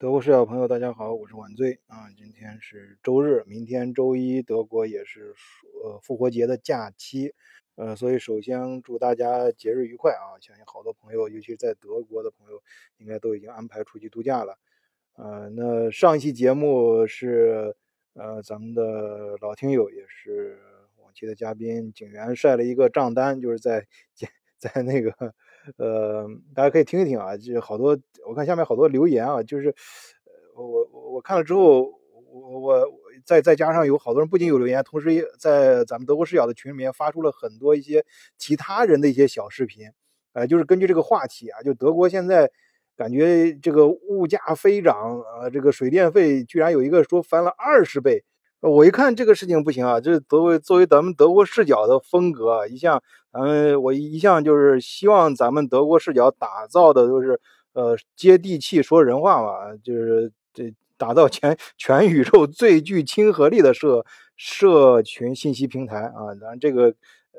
德国视角朋友，大家好，我是晚醉啊。今天是周日，明天周一，德国也是呃复活节的假期，呃，所以首先祝大家节日愉快啊！相信好多朋友，尤其是在德国的朋友，应该都已经安排出去度假了。呃，那上一期节目是呃咱们的老听友，也是往期的嘉宾景元晒了一个账单，就是在 在那个。呃，大家可以听一听啊，就好多，我看下面好多留言啊，就是，我我我看了之后，我我再再加上有好多人不仅有留言，同时也在咱们德国视角的群里面发出了很多一些其他人的一些小视频，呃，就是根据这个话题啊，就德国现在感觉这个物价飞涨，呃，这个水电费居然有一个说翻了二十倍。我一看这个事情不行啊，这作为作为咱们德国视角的风格，啊一向，嗯，我一向就是希望咱们德国视角打造的都是，呃，接地气、说人话嘛，就是这打造全全宇宙最具亲和力的社社群信息平台啊。咱这个，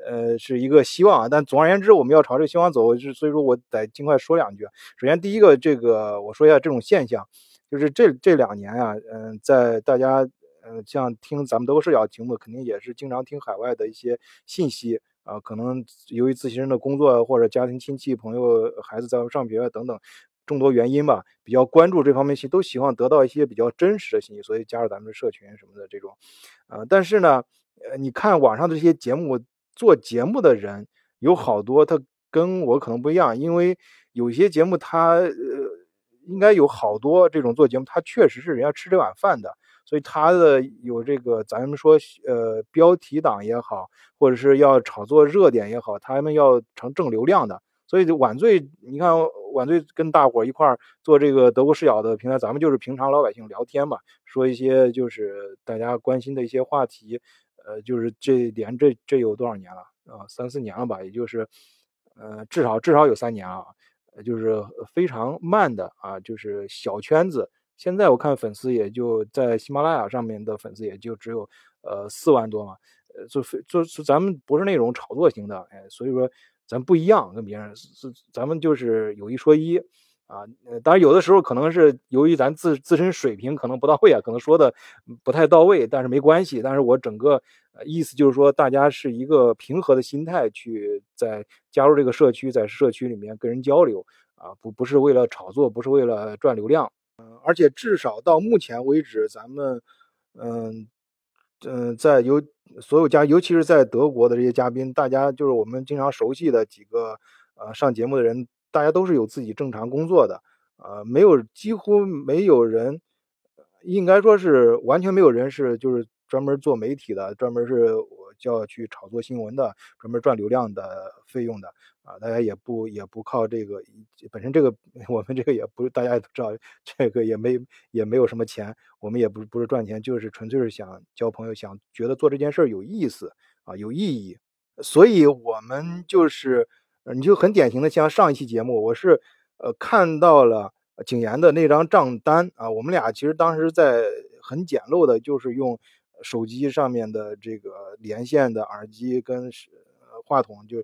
呃，是一个希望啊。但总而言之，我们要朝这个希望走，就所以说我得尽快说两句。首先，第一个，这个我说一下这种现象，就是这这两年啊，嗯，在大家。呃，像听咱们德国视角节目，肯定也是经常听海外的一些信息啊。可能由于自己人的工作或者家庭亲戚朋友孩子在外上学等等众多原因吧，比较关注这方面信息，都希望得到一些比较真实的信息，所以加入咱们的社群什么的这种。呃，但是呢，呃，你看网上这些节目做节目的人有好多，他跟我可能不一样，因为有些节目他呃应该有好多这种做节目，他确实是人家吃这碗饭的。所以他的有这个，咱们说，呃，标题党也好，或者是要炒作热点也好，他们要成正流量的。所以晚醉，你看晚醉跟大伙一块做这个德国视角的平台，咱们就是平常老百姓聊天嘛，说一些就是大家关心的一些话题。呃，就是这连这这有多少年了啊？三四年了吧，也就是，呃，至少至少有三年啊，就是非常慢的啊，就是小圈子。现在我看粉丝也就在喜马拉雅上面的粉丝也就只有呃四万多嘛，呃就就咱们不是那种炒作型的，哎，所以说咱不一样，跟别人是咱们就是有一说一啊，当然有的时候可能是由于咱自自身水平可能不到位啊，可能说的不太到位，但是没关系，但是我整个意思就是说大家是一个平和的心态去在加入这个社区，在社区里面跟人交流啊，不不是为了炒作，不是为了赚流量。嗯，而且至少到目前为止，咱们，嗯，嗯，在有所有嘉，尤其是在德国的这些嘉宾，大家就是我们经常熟悉的几个，呃，上节目的人，大家都是有自己正常工作的，呃，没有，几乎没有人，应该说是完全没有人是就是专门做媒体的，专门是我叫去炒作新闻的，专门赚流量的费用的。啊，大家也不也不靠这个，本身这个 我们这个也不是大家也都知道，这个也没也没有什么钱，我们也不不是赚钱，就是纯粹是想交朋友，想觉得做这件事儿有意思啊，有意义，所以我们就是，你就很典型的像上一期节目，我是呃看到了景言的那张账单啊，我们俩其实当时在很简陋的，就是用手机上面的这个连线的耳机跟话筒就。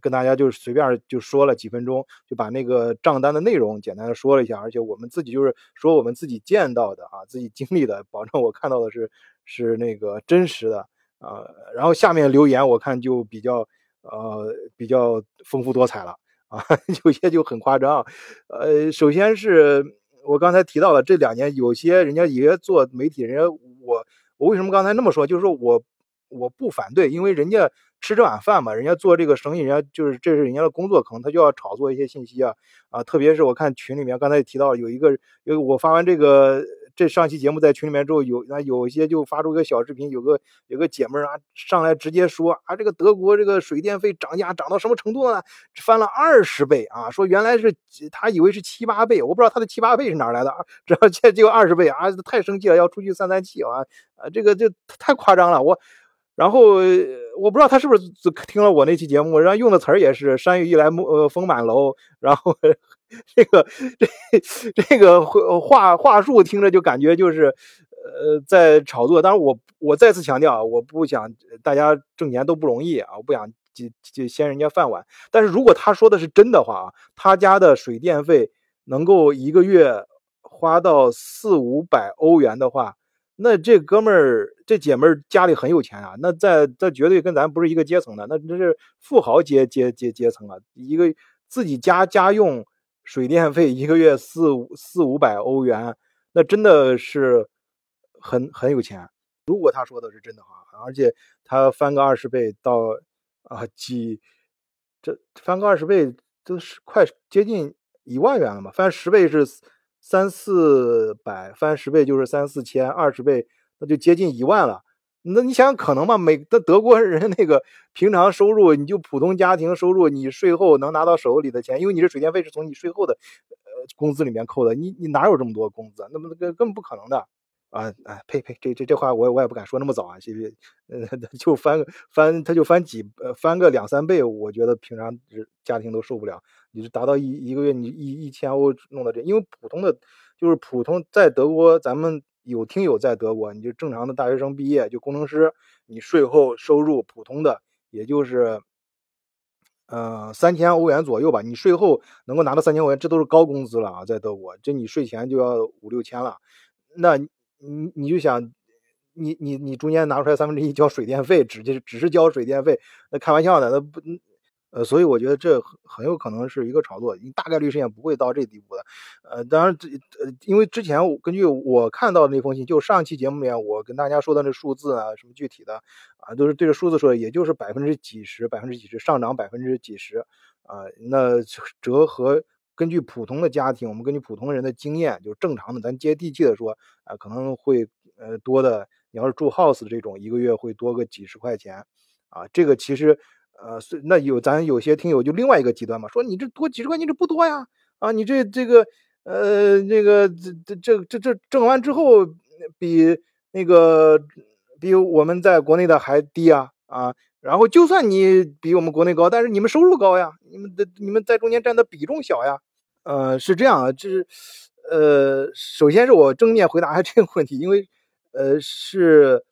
跟大家就是随便就说了几分钟，就把那个账单的内容简单的说了一下，而且我们自己就是说我们自己见到的啊，自己经历的，保证我看到的是是那个真实的啊。然后下面留言我看就比较呃比较丰富多彩了啊，有些就很夸张。呃，首先是我刚才提到了这两年有些人家也做媒体，人家我我为什么刚才那么说，就是说我我不反对，因为人家。吃这碗饭嘛，人家做这个生意，人家就是这是人家的工作，可能他就要炒作一些信息啊啊！特别是我看群里面刚才也提到有一个，有我发完这个这上期节目在群里面之后，有那有一些就发出个小视频，有个有个姐们儿啊上来直接说啊，这个德国这个水电费涨价涨到什么程度呢？翻了二十倍啊！说原来是他以为是七八倍，我不知道他的七八倍是哪来的啊？只要现在就二十倍啊，太生气了，要出去散散气啊！啊，这个就太夸张了，我。然后我不知道他是不是听了我那期节目，然后用的词儿也是“山雨欲来呃风满楼”，然后这个这这个话话术听着就感觉就是呃在炒作。当然我我再次强调啊，我不想大家挣钱都不容易啊，我不想就就掀人家饭碗。但是如果他说的是真的话啊，他家的水电费能够一个月花到四五百欧元的话，那这哥们儿这姐们儿家里很有钱啊，那在这绝对跟咱不是一个阶层的，那这是富豪阶阶阶阶层啊，一个自己家家用水电费一个月四五四五百欧元，那真的是很很有钱。如果他说的是真的话，而且他翻个二十倍到啊几，这翻个二十倍都是快接近一万元了嘛，翻十倍是三四百，翻十倍就是三四千，二十倍那就接近一万了。那你想想可能吗？每德德国人那个平常收入，你就普通家庭收入，你税后能拿到手里的钱，因为你这水电费是从你税后的呃工资里面扣的，你你哪有这么多工资？那么根根本不可能的。啊，哎，呸呸，这这这话我我也不敢说那么早啊，其实，呃，就翻翻，他就翻几呃翻个两三倍，我觉得平常家庭都受不了。你是达到一一个月你一一千欧弄到这，因为普通的就是普通在德国，咱们有听友在德国，你就正常的大学生毕业就工程师，你税后收入普通的也就是，呃三千欧元左右吧，你税后能够拿到三千欧元，这都是高工资了啊，在德国，这你税前就要五六千了，那。你你就想，你你你中间拿出来三分之一交水电费，只是只是交水电费，那开玩笑的，那不，呃，所以我觉得这很很有可能是一个炒作，大概率事件不会到这地步的，呃，当然这呃，因为之前我根据我看到的那封信，就上期节目里面我跟大家说的那数字啊，什么具体的啊，都是对着数字说的，也就是百分之几十，百分之几十上涨百分之几十，啊，那折合。根据普通的家庭，我们根据普通人的经验，就正常的，咱接地气的说，啊，可能会呃多的。你要是住 house 这种，一个月会多个几十块钱，啊，这个其实呃，是那有咱有些听友就另外一个极端嘛，说你这多几十块，钱这不多呀？啊，你这这个呃那个这这这这这挣完之后，比那个比我们在国内的还低啊啊。然后就算你比我们国内高，但是你们收入高呀，你们的你们在中间占的比重小呀，呃，是这样啊，这是，呃，首先是我正面回答这个问题，因为，呃，是，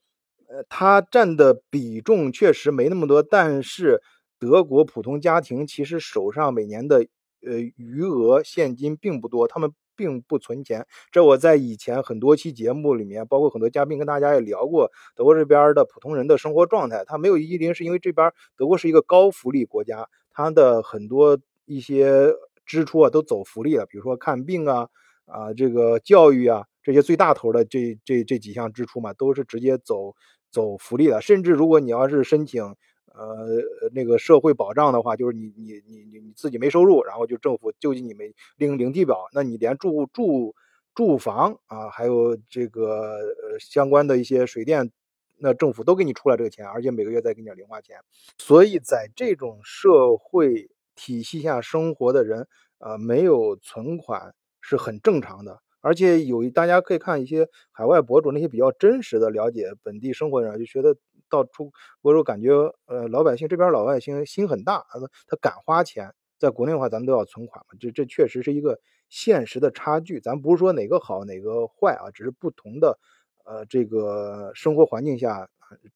呃，它占的比重确实没那么多，但是德国普通家庭其实手上每年的呃余额现金并不多，他们。并不存钱，这我在以前很多期节目里面，包括很多嘉宾跟大家也聊过德国这边的普通人的生活状态。他没有一定是因为这边德国是一个高福利国家，他的很多一些支出啊都走福利了，比如说看病啊啊这个教育啊这些最大头的这这这几项支出嘛，都是直接走走福利的。甚至如果你要是申请。呃，那个社会保障的话，就是你你你你你自己没收入，然后就政府救济你没领领地表，那你连住住住房啊，还有这个呃相关的一些水电，那政府都给你出了这个钱，而且每个月再给你零花钱。所以在这种社会体系下生活的人，呃，没有存款是很正常的。而且有大家可以看一些海外博主那些比较真实的了解本地生活的人，就觉得。到出国时候感觉，呃，老百姓这边老百姓心很大，他他敢花钱。在国内的话，咱们都要存款嘛，这这确实是一个现实的差距。咱不是说哪个好哪个坏啊，只是不同的，呃，这个生活环境下，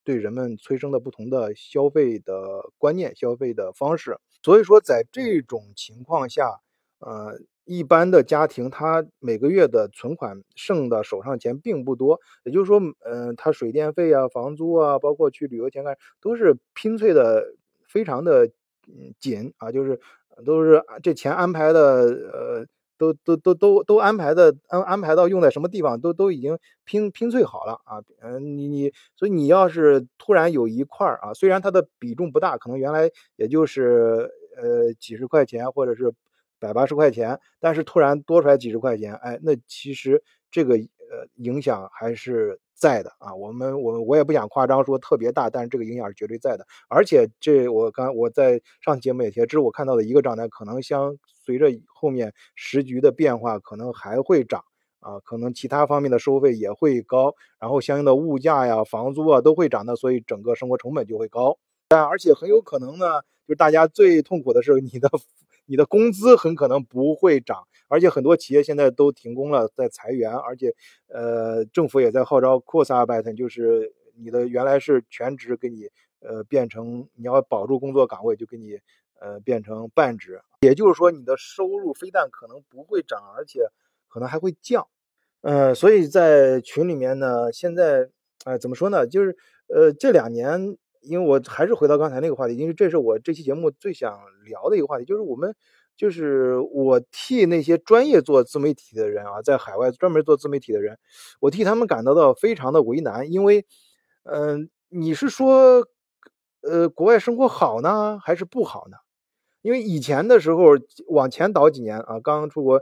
对人们催生的不同的消费的观念、消费的方式。所以说，在这种情况下，呃。一般的家庭，他每个月的存款剩的手上钱并不多，也就是说，嗯，他水电费啊、房租啊，包括去旅游钱啊，都是拼凑的非常的紧啊，就是都是这钱安排的，呃，都都都都都安排的安安排到用在什么地方，都都已经拼拼凑好了啊，嗯，你你，所以你要是突然有一块啊，虽然它的比重不大，可能原来也就是呃几十块钱或者是。百八十块钱，但是突然多出来几十块钱，哎，那其实这个呃影响还是在的啊。我们我我也不想夸张说特别大，但是这个影响是绝对在的。而且这我刚我在上节目也提，这是我看到的一个账单，可能相随着后面时局的变化，可能还会涨啊，可能其他方面的收费也会高，然后相应的物价呀、房租啊都会涨的，所以整个生活成本就会高。但而且很有可能呢，就是大家最痛苦的是你的。你的工资很可能不会涨，而且很多企业现在都停工了，在裁员，而且，呃，政府也在号召 c o s a r b e 就是你的原来是全职，给你，呃，变成你要保住工作岗位，就给你，呃，变成半职。也就是说，你的收入非但可能不会涨，而且可能还会降。呃，所以在群里面呢，现在，哎，怎么说呢？就是，呃，这两年，因为我还是回到刚才那个话题，因为这是我这期节目最想聊的一个话题，就是我们，就是我替那些专业做自媒体的人啊，在海外专门做自媒体的人，我替他们感到到非常的为难，因为，嗯，你是说，呃，国外生活好呢，还是不好呢？因为以前的时候，往前倒几年啊，刚刚出国。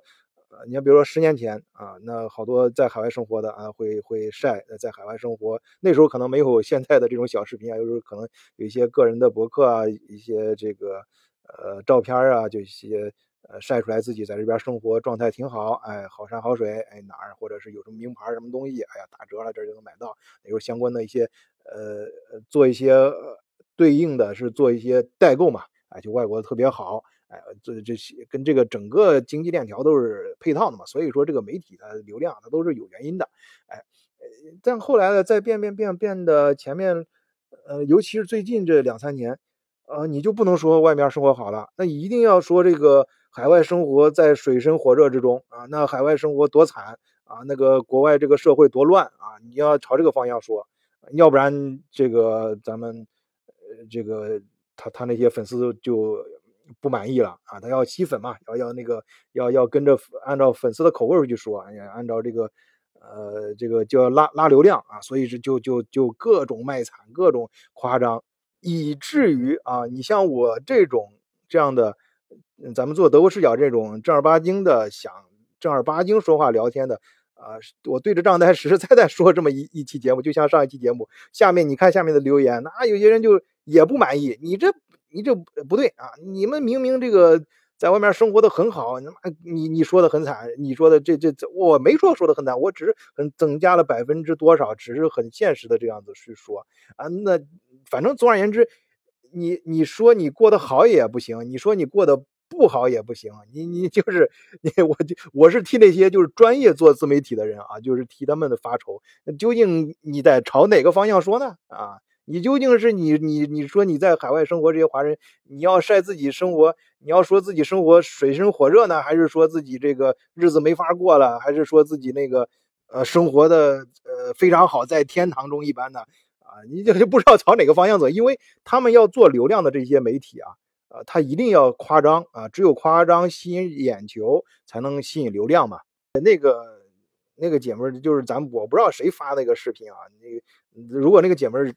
你像比如说十年前啊，那好多在海外生活的啊，会会晒在海外生活。那时候可能没有现在的这种小视频啊，有时候可能有一些个人的博客啊，一些这个呃照片啊，就一些呃晒出来自己在这边生活状态挺好，哎，好山好水，哎哪儿或者是有什么名牌什么东西，哎呀打折了这就能买到。那时候相关的一些呃做一些对应的是做一些代购嘛，哎，就外国特别好。哎，这这些跟这个整个经济链条都是配套的嘛，所以说这个媒体的流量它都是有原因的。哎，但后来呢，再变变变变的前面，呃，尤其是最近这两三年，呃，你就不能说外面生活好了，那一定要说这个海外生活在水深火热之中啊，那海外生活多惨啊，那个国外这个社会多乱啊，你要朝这个方向说，要不然这个咱们，呃，这个他他那些粉丝就。不满意了啊，他要吸粉嘛，要要那个要要跟着按照粉丝的口味去说，哎呀，按照这个呃这个就要拉拉流量啊，所以是就就就各种卖惨，各种夸张，以至于啊，你像我这种这样的，咱们做德国视角这种正儿八经的想正儿八经说话聊天的啊，我对着账单实实在在说这么一一期节目，就像上一期节目下面你看下面的留言，那有些人就也不满意，你这。你这不对啊！你们明明这个在外面生活的很好，你你你说的很惨，你说的这这这我没说说的很惨，我只是很增加了百分之多少，只是很现实的这样子去说啊。那反正总而言之，你你说你过得好也不行，你说你过得不好也不行，你你就是 你我就我是替那些就是专业做自媒体的人啊，就是替他们的发愁。究竟你在朝哪个方向说呢？啊？你究竟是你你你说你在海外生活这些华人，你要晒自己生活，你要说自己生活水深火热呢，还是说自己这个日子没法过了，还是说自己那个呃生活的呃非常好，在天堂中一般呢？啊，你就就不知道朝哪个方向走，因为他们要做流量的这些媒体啊，呃，他一定要夸张啊，只有夸张吸引眼球，才能吸引流量嘛。那个那个姐们儿就是咱我不知道谁发那个视频啊，那如果那个姐们儿。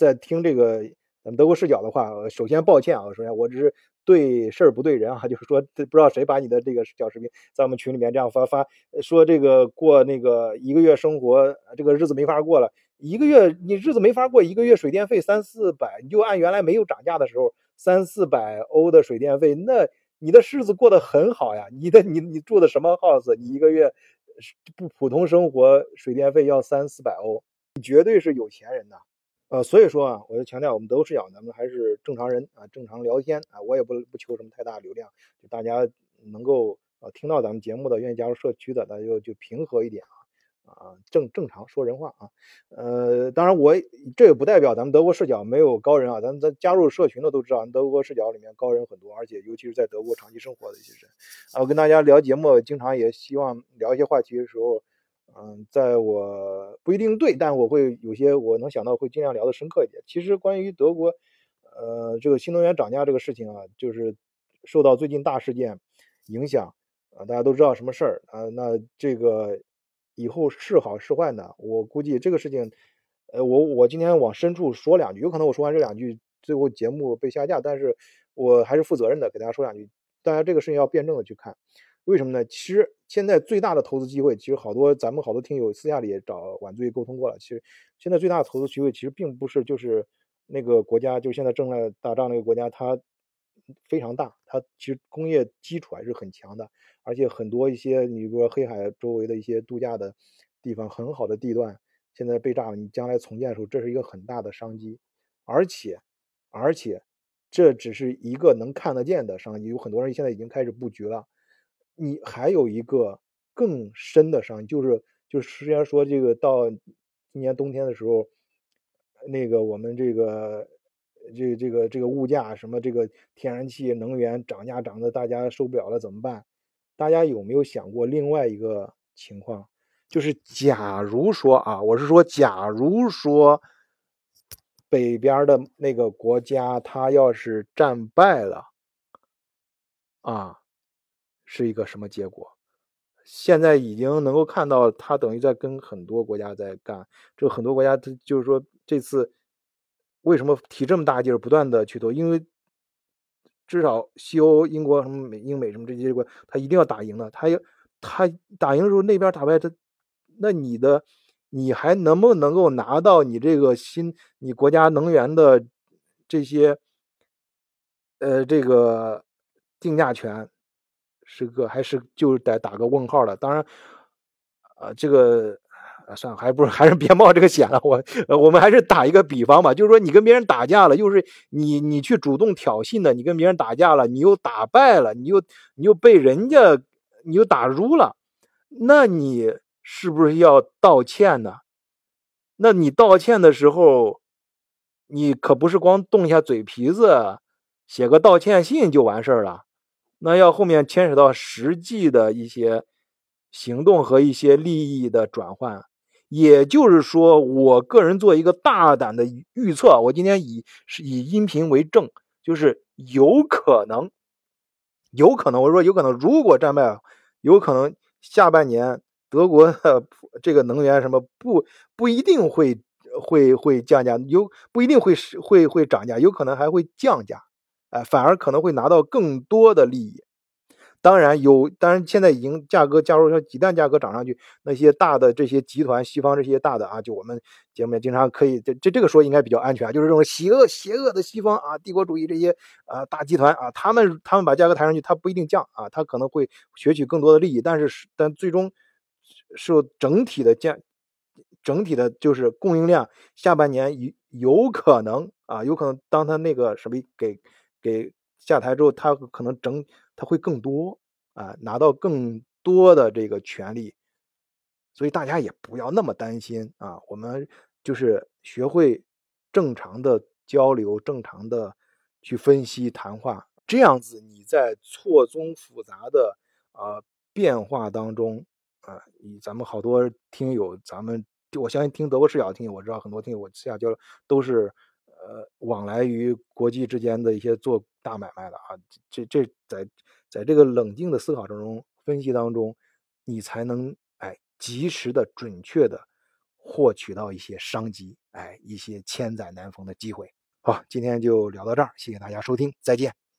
在听这个咱们德国视角的话，首先抱歉啊，首先我只是对事儿不对人啊，就是说不知道谁把你的这个小视频在我们群里面这样发发，说这个过那个一个月生活这个日子没法过了，一个月你日子没法过，一个月水电费三四百，你就按原来没有涨价的时候三四百欧的水电费，那你的日子过得很好呀，你的你你住的什么 house，你一个月不普通生活水电费要三四百欧，你绝对是有钱人呐。呃，所以说啊，我就强调，我们德国视角，咱们还是正常人啊，正常聊天啊，我也不不求什么太大流量，就大家能够呃听到咱们节目的，愿意加入社区的，那就就平和一点啊啊，正正常说人话啊。呃，当然我这也不代表咱们德国视角没有高人啊，咱咱加入社群的都知道，德国视角里面高人很多，而且尤其是在德国长期生活的一些人啊，我跟大家聊节目，经常也希望聊一些话题的时候。嗯，在我不一定对，但我会有些我能想到会尽量聊得深刻一点。其实关于德国，呃，这个新能源涨价这个事情啊，就是受到最近大事件影响啊，大家都知道什么事儿啊？那这个以后是好是坏呢？我估计这个事情，呃，我我今天往深处说两句，有可能我说完这两句，最后节目被下架，但是我还是负责任的给大家说两句，大家这个事情要辩证的去看。为什么呢？其实现在最大的投资机会，其实好多咱们好多听友私下里也找晚醉沟通过了。其实现在最大的投资机会，其实并不是就是那个国家，就现在正在打仗那个国家，它非常大，它其实工业基础还是很强的，而且很多一些你比如说黑海周围的一些度假的地方，很好的地段现在被炸了，你将来重建的时候，这是一个很大的商机，而且而且这只是一个能看得见的商机，有很多人现在已经开始布局了。你还有一个更深的伤，就是就是，虽然说这个到今年冬天的时候，那个我们这个这这个这个物价什么这个天然气能源涨价涨的大家受不了了怎么办？大家有没有想过另外一个情况？就是假如说啊，我是说，假如说北边的那个国家他要是战败了，啊，是一个什么结果？现在已经能够看到，他等于在跟很多国家在干。这很多国家，他就是说这次为什么提这么大劲儿，不断的去投？因为至少西欧、英国什么美、英美什么这些国，他一定要打赢的。他要他打赢的时候，那边打败他。那你的，你还能不能够拿到你这个新你国家能源的这些，呃，这个定价权，是个还是就得打个问号了？当然，啊，这个算了，还不如 还是别冒这个险了。我我们还是打一个比方吧，就是说你跟别人打架了，又是你你去主动挑衅的，你跟别人打架了，你又打败了，你又你又被人家你又打输了，那你。是不是要道歉呢？那你道歉的时候，你可不是光动一下嘴皮子，写个道歉信就完事儿了。那要后面牵扯到实际的一些行动和一些利益的转换。也就是说，我个人做一个大胆的预测，我今天以是以音频为证，就是有可能，有可能，我说有可能，如果战败，有可能下半年。德国的这个能源什么不不一定会会会降价，有不一定会会会涨价，有可能还会降价，哎，反而可能会拿到更多的利益。当然有，当然现在已经价格，假如说鸡蛋价格涨上去，那些大的这些集团，西方这些大的啊，就我们节目也经常可以这这这个说应该比较安全，就是这种邪恶邪恶的西方啊，帝国主义这些啊大集团啊，他们他们把价格抬上去，他不一定降啊，他可能会攫取更多的利益，但是但最终。受整体的降，整体的就是供应量，下半年有有可能啊，有可能当他那个什么给给下台之后，他可能整他会更多啊，拿到更多的这个权利，所以大家也不要那么担心啊，我们就是学会正常的交流，正常的去分析谈话，这样子你在错综复杂的啊变化当中。啊，咱们好多听友，咱们我相信听德国视角的听友，我知道很多听友，我私下交流都是，呃，往来于国际之间的一些做大买卖的啊，这这在在这个冷静的思考当中、分析当中，你才能哎及时的、准确的获取到一些商机，哎，一些千载难逢的机会。好，今天就聊到这儿，谢谢大家收听，再见。